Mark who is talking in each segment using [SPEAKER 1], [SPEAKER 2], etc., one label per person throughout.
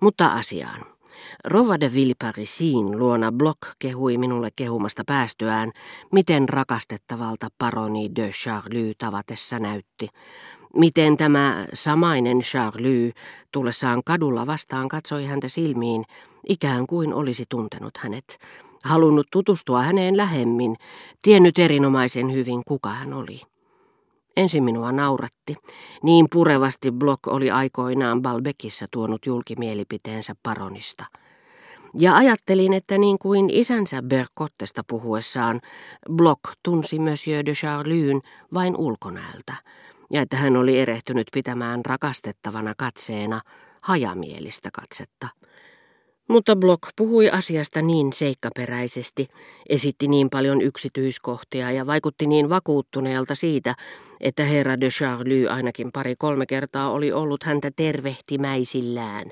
[SPEAKER 1] Mutta asiaan. Rova de Villeparisin luona Block kehui minulle kehumasta päästyään, miten rakastettavalta paroni de Charlie tavatessa näytti. Miten tämä samainen Charlie tullessaan kadulla vastaan katsoi häntä silmiin, ikään kuin olisi tuntenut hänet. Halunnut tutustua häneen lähemmin, tiennyt erinomaisen hyvin kuka hän oli. Ensin minua nauratti. Niin purevasti Block oli aikoinaan Balbekissa tuonut julkimielipiteensä paronista. Ja ajattelin, että niin kuin isänsä Berkottesta puhuessaan, Block tunsi Monsieur de Charlyn vain ulkonäöltä, ja että hän oli erehtynyt pitämään rakastettavana katseena hajamielistä katsetta. Mutta Block puhui asiasta niin seikkaperäisesti, esitti niin paljon yksityiskohtia ja vaikutti niin vakuuttuneelta siitä, että herra de Charlie ainakin pari-kolme kertaa oli ollut häntä tervehtimäisillään,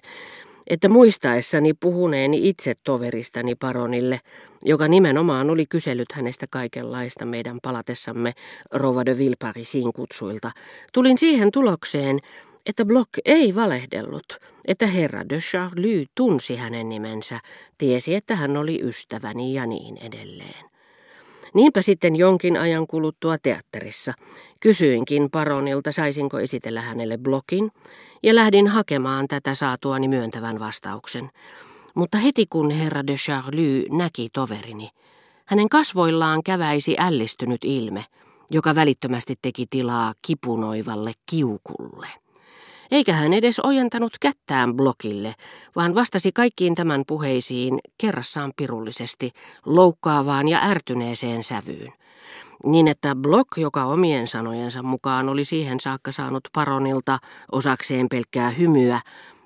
[SPEAKER 1] että muistaessani puhuneeni itse toveristani paronille, joka nimenomaan oli kysellyt hänestä kaikenlaista meidän palatessamme Rova de Villeparisin kutsuilta, tulin siihen tulokseen, että Block ei valehdellut, että herra de Charlie tunsi hänen nimensä, tiesi, että hän oli ystäväni ja niin edelleen. Niinpä sitten jonkin ajan kuluttua teatterissa kysyinkin paronilta, saisinko esitellä hänelle blokin, ja lähdin hakemaan tätä saatuani myöntävän vastauksen. Mutta heti kun herra de Charlie näki toverini, hänen kasvoillaan käväisi ällistynyt ilme, joka välittömästi teki tilaa kipunoivalle kiukulle. Eikä hän edes ojentanut kättään blokille, vaan vastasi kaikkiin tämän puheisiin kerrassaan pirullisesti, loukkaavaan ja ärtyneeseen sävyyn. Niin että Blok, joka omien sanojensa mukaan oli siihen saakka saanut paronilta osakseen pelkkää hymyä,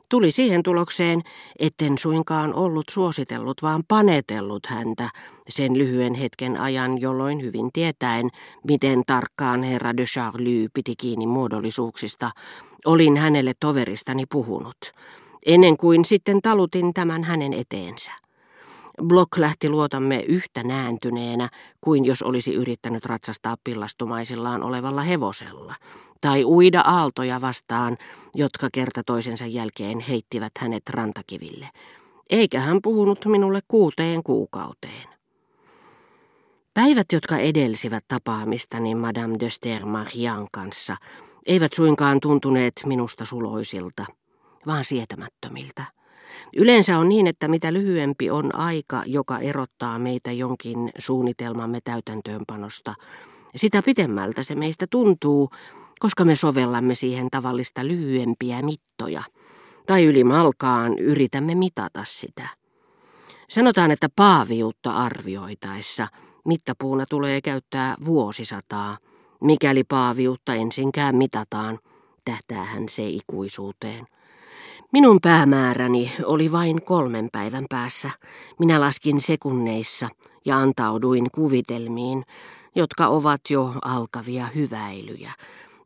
[SPEAKER 1] tuli siihen tulokseen, etten suinkaan ollut suositellut, vaan panetellut häntä sen lyhyen hetken ajan, jolloin hyvin tietäen, miten tarkkaan herra de Charlie piti kiinni muodollisuuksista, olin hänelle toveristani puhunut, ennen kuin sitten talutin tämän hänen eteensä. Block lähti luotamme yhtä nääntyneenä kuin jos olisi yrittänyt ratsastaa pillastumaisillaan olevalla hevosella, tai uida aaltoja vastaan, jotka kerta toisensa jälkeen heittivät hänet rantakiville. Eikä hän puhunut minulle kuuteen kuukauteen. Päivät, jotka edelsivät tapaamistani Madame de Stermarian kanssa, eivät suinkaan tuntuneet minusta suloisilta, vaan sietämättömiltä. Yleensä on niin, että mitä lyhyempi on aika, joka erottaa meitä jonkin suunnitelmamme täytäntöönpanosta, sitä pitemmältä se meistä tuntuu, koska me sovellamme siihen tavallista lyhyempiä mittoja, tai ylimalkaan yritämme mitata sitä. Sanotaan, että paaviutta arvioitaessa mittapuuna tulee käyttää vuosisataa, mikäli paaviutta ensinkään mitataan, tähtäähän se ikuisuuteen. Minun päämääräni oli vain kolmen päivän päässä. Minä laskin sekunneissa ja antauduin kuvitelmiin, jotka ovat jo alkavia hyväilyjä.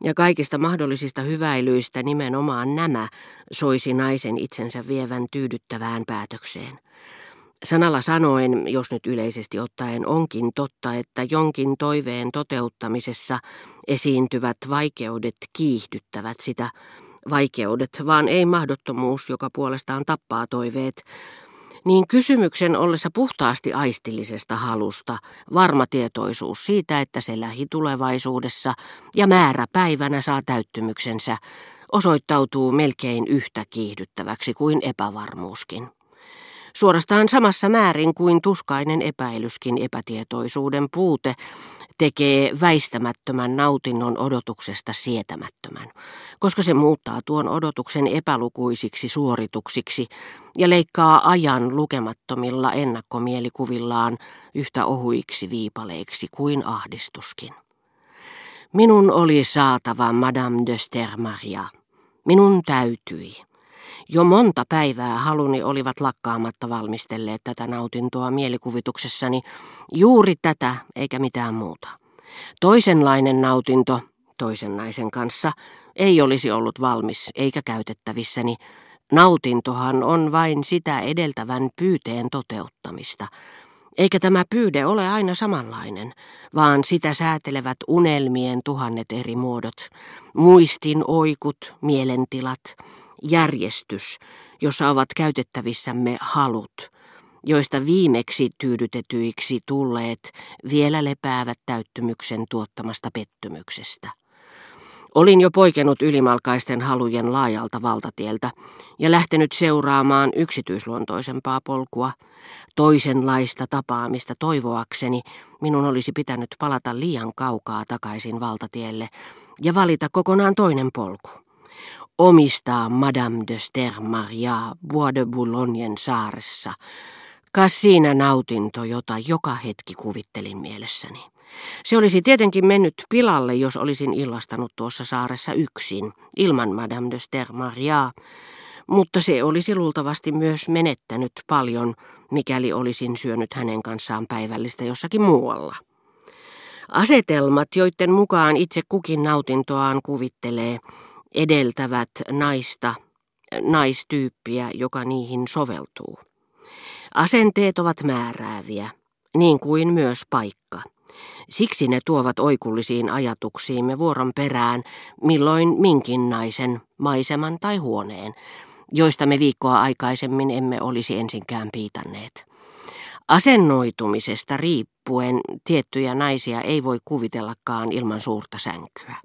[SPEAKER 1] Ja kaikista mahdollisista hyväilyistä nimenomaan nämä soisi naisen itsensä vievän tyydyttävään päätökseen. Sanalla sanoen, jos nyt yleisesti ottaen onkin totta, että jonkin toiveen toteuttamisessa esiintyvät vaikeudet kiihdyttävät sitä, vaikeudet, vaan ei mahdottomuus, joka puolestaan tappaa toiveet, niin kysymyksen ollessa puhtaasti aistillisesta halusta, varma tietoisuus siitä, että se lähitulevaisuudessa ja määrä päivänä saa täyttymyksensä, osoittautuu melkein yhtä kiihdyttäväksi kuin epävarmuuskin. Suorastaan samassa määrin kuin tuskainen epäilyskin epätietoisuuden puute tekee väistämättömän nautinnon odotuksesta sietämättömän, koska se muuttaa tuon odotuksen epälukuisiksi suorituksiksi ja leikkaa ajan lukemattomilla ennakkomielikuvillaan yhtä ohuiksi viipaleiksi kuin ahdistuskin. Minun oli saatava Madame de Stermaria. Minun täytyi. Jo monta päivää haluni olivat lakkaamatta valmistelleet tätä nautintoa mielikuvituksessani, juuri tätä eikä mitään muuta. Toisenlainen nautinto, toisen naisen kanssa, ei olisi ollut valmis eikä käytettävissäni. Nautintohan on vain sitä edeltävän pyyteen toteuttamista. Eikä tämä pyyde ole aina samanlainen, vaan sitä säätelevät unelmien tuhannet eri muodot, muistin oikut, mielentilat, järjestys, jossa ovat käytettävissämme halut, joista viimeksi tyydytetyiksi tulleet vielä lepäävät täyttymyksen tuottamasta pettymyksestä. Olin jo poikennut ylimalkaisten halujen laajalta valtatieltä ja lähtenyt seuraamaan yksityisluontoisempaa polkua. Toisenlaista tapaamista toivoakseni minun olisi pitänyt palata liian kaukaa takaisin valtatielle ja valita kokonaan toinen polku. Omistaa Madame de Stermaria Bois de Boulognen saaressa, kas siinä nautinto, jota joka hetki kuvittelin mielessäni. Se olisi tietenkin mennyt pilalle, jos olisin illastanut tuossa saaressa yksin, ilman Madame de Stermaria, mutta se olisi luultavasti myös menettänyt paljon, mikäli olisin syönyt hänen kanssaan päivällistä jossakin muualla. Asetelmat, joiden mukaan itse kukin nautintoaan kuvittelee, edeltävät naista, naistyyppiä, joka niihin soveltuu. Asenteet ovat määrääviä, niin kuin myös paikka. Siksi ne tuovat oikullisiin ajatuksiimme vuoron perään milloin minkin naisen, maiseman tai huoneen, joista me viikkoa aikaisemmin emme olisi ensinkään piitanneet. Asennoitumisesta riippuen tiettyjä naisia ei voi kuvitellakaan ilman suurta sänkyä,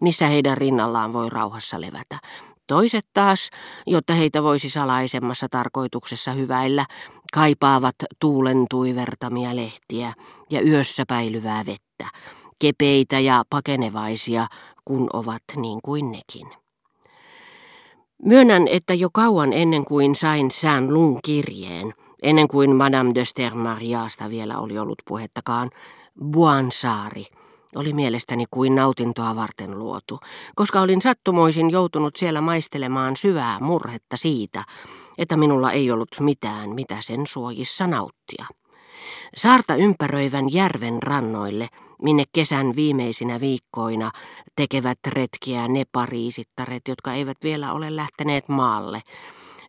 [SPEAKER 1] missä heidän rinnallaan voi rauhassa levätä. Toiset taas, jotta heitä voisi salaisemmassa tarkoituksessa hyväillä, kaipaavat tuulen tuivertamia lehtiä ja yössä päilyvää vettä, kepeitä ja pakenevaisia, kun ovat niin kuin nekin. Myönnän, että jo kauan ennen kuin sain Sään Lun kirjeen, ennen kuin Madame de Stermariasta vielä oli ollut puhettakaan, Buansaari oli mielestäni kuin nautintoa varten luotu, koska olin sattumoisin joutunut siellä maistelemaan syvää murhetta siitä, että minulla ei ollut mitään, mitä sen suojissa nauttia. Saarta ympäröivän järven rannoille, minne kesän viimeisinä viikkoina tekevät retkiä ne pariisittaret, jotka eivät vielä ole lähteneet maalle,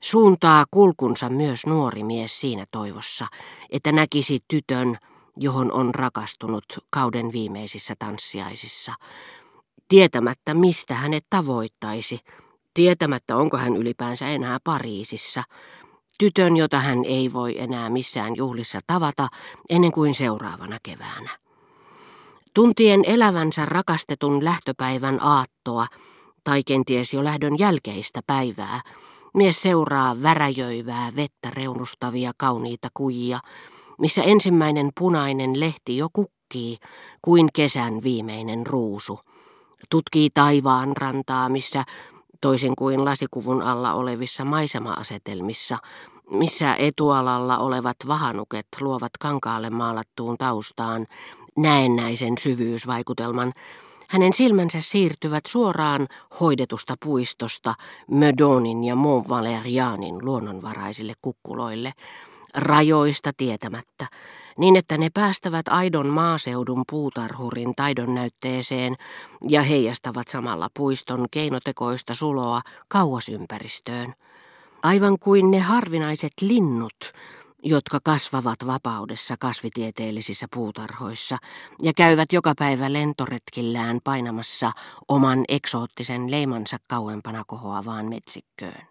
[SPEAKER 1] suuntaa kulkunsa myös nuori mies siinä toivossa, että näkisi tytön, johon on rakastunut kauden viimeisissä tanssiaisissa, tietämättä mistä hänet tavoittaisi, tietämättä onko hän ylipäänsä enää Pariisissa, tytön, jota hän ei voi enää missään juhlissa tavata ennen kuin seuraavana keväänä. Tuntien elävänsä rakastetun lähtöpäivän aattoa, tai kenties jo lähdön jälkeistä päivää, mies seuraa väräjöivää vettä reunustavia kauniita kujia, missä ensimmäinen punainen lehti jo kukkii kuin kesän viimeinen ruusu. Tutkii taivaan rantaa, missä toisin kuin lasikuvun alla olevissa maisema-asetelmissa, missä etualalla olevat vahanuket luovat kankaalle maalattuun taustaan näennäisen syvyysvaikutelman, hänen silmänsä siirtyvät suoraan hoidetusta puistosta Mödonin ja Mont Valerianin luonnonvaraisille kukkuloille, rajoista tietämättä, niin että ne päästävät aidon maaseudun puutarhurin taidon näytteeseen ja heijastavat samalla puiston keinotekoista suloa kauasympäristöön. Aivan kuin ne harvinaiset linnut, jotka kasvavat vapaudessa kasvitieteellisissä puutarhoissa ja käyvät joka päivä lentoretkillään painamassa oman eksoottisen leimansa kauempana kohoavaan metsikköön.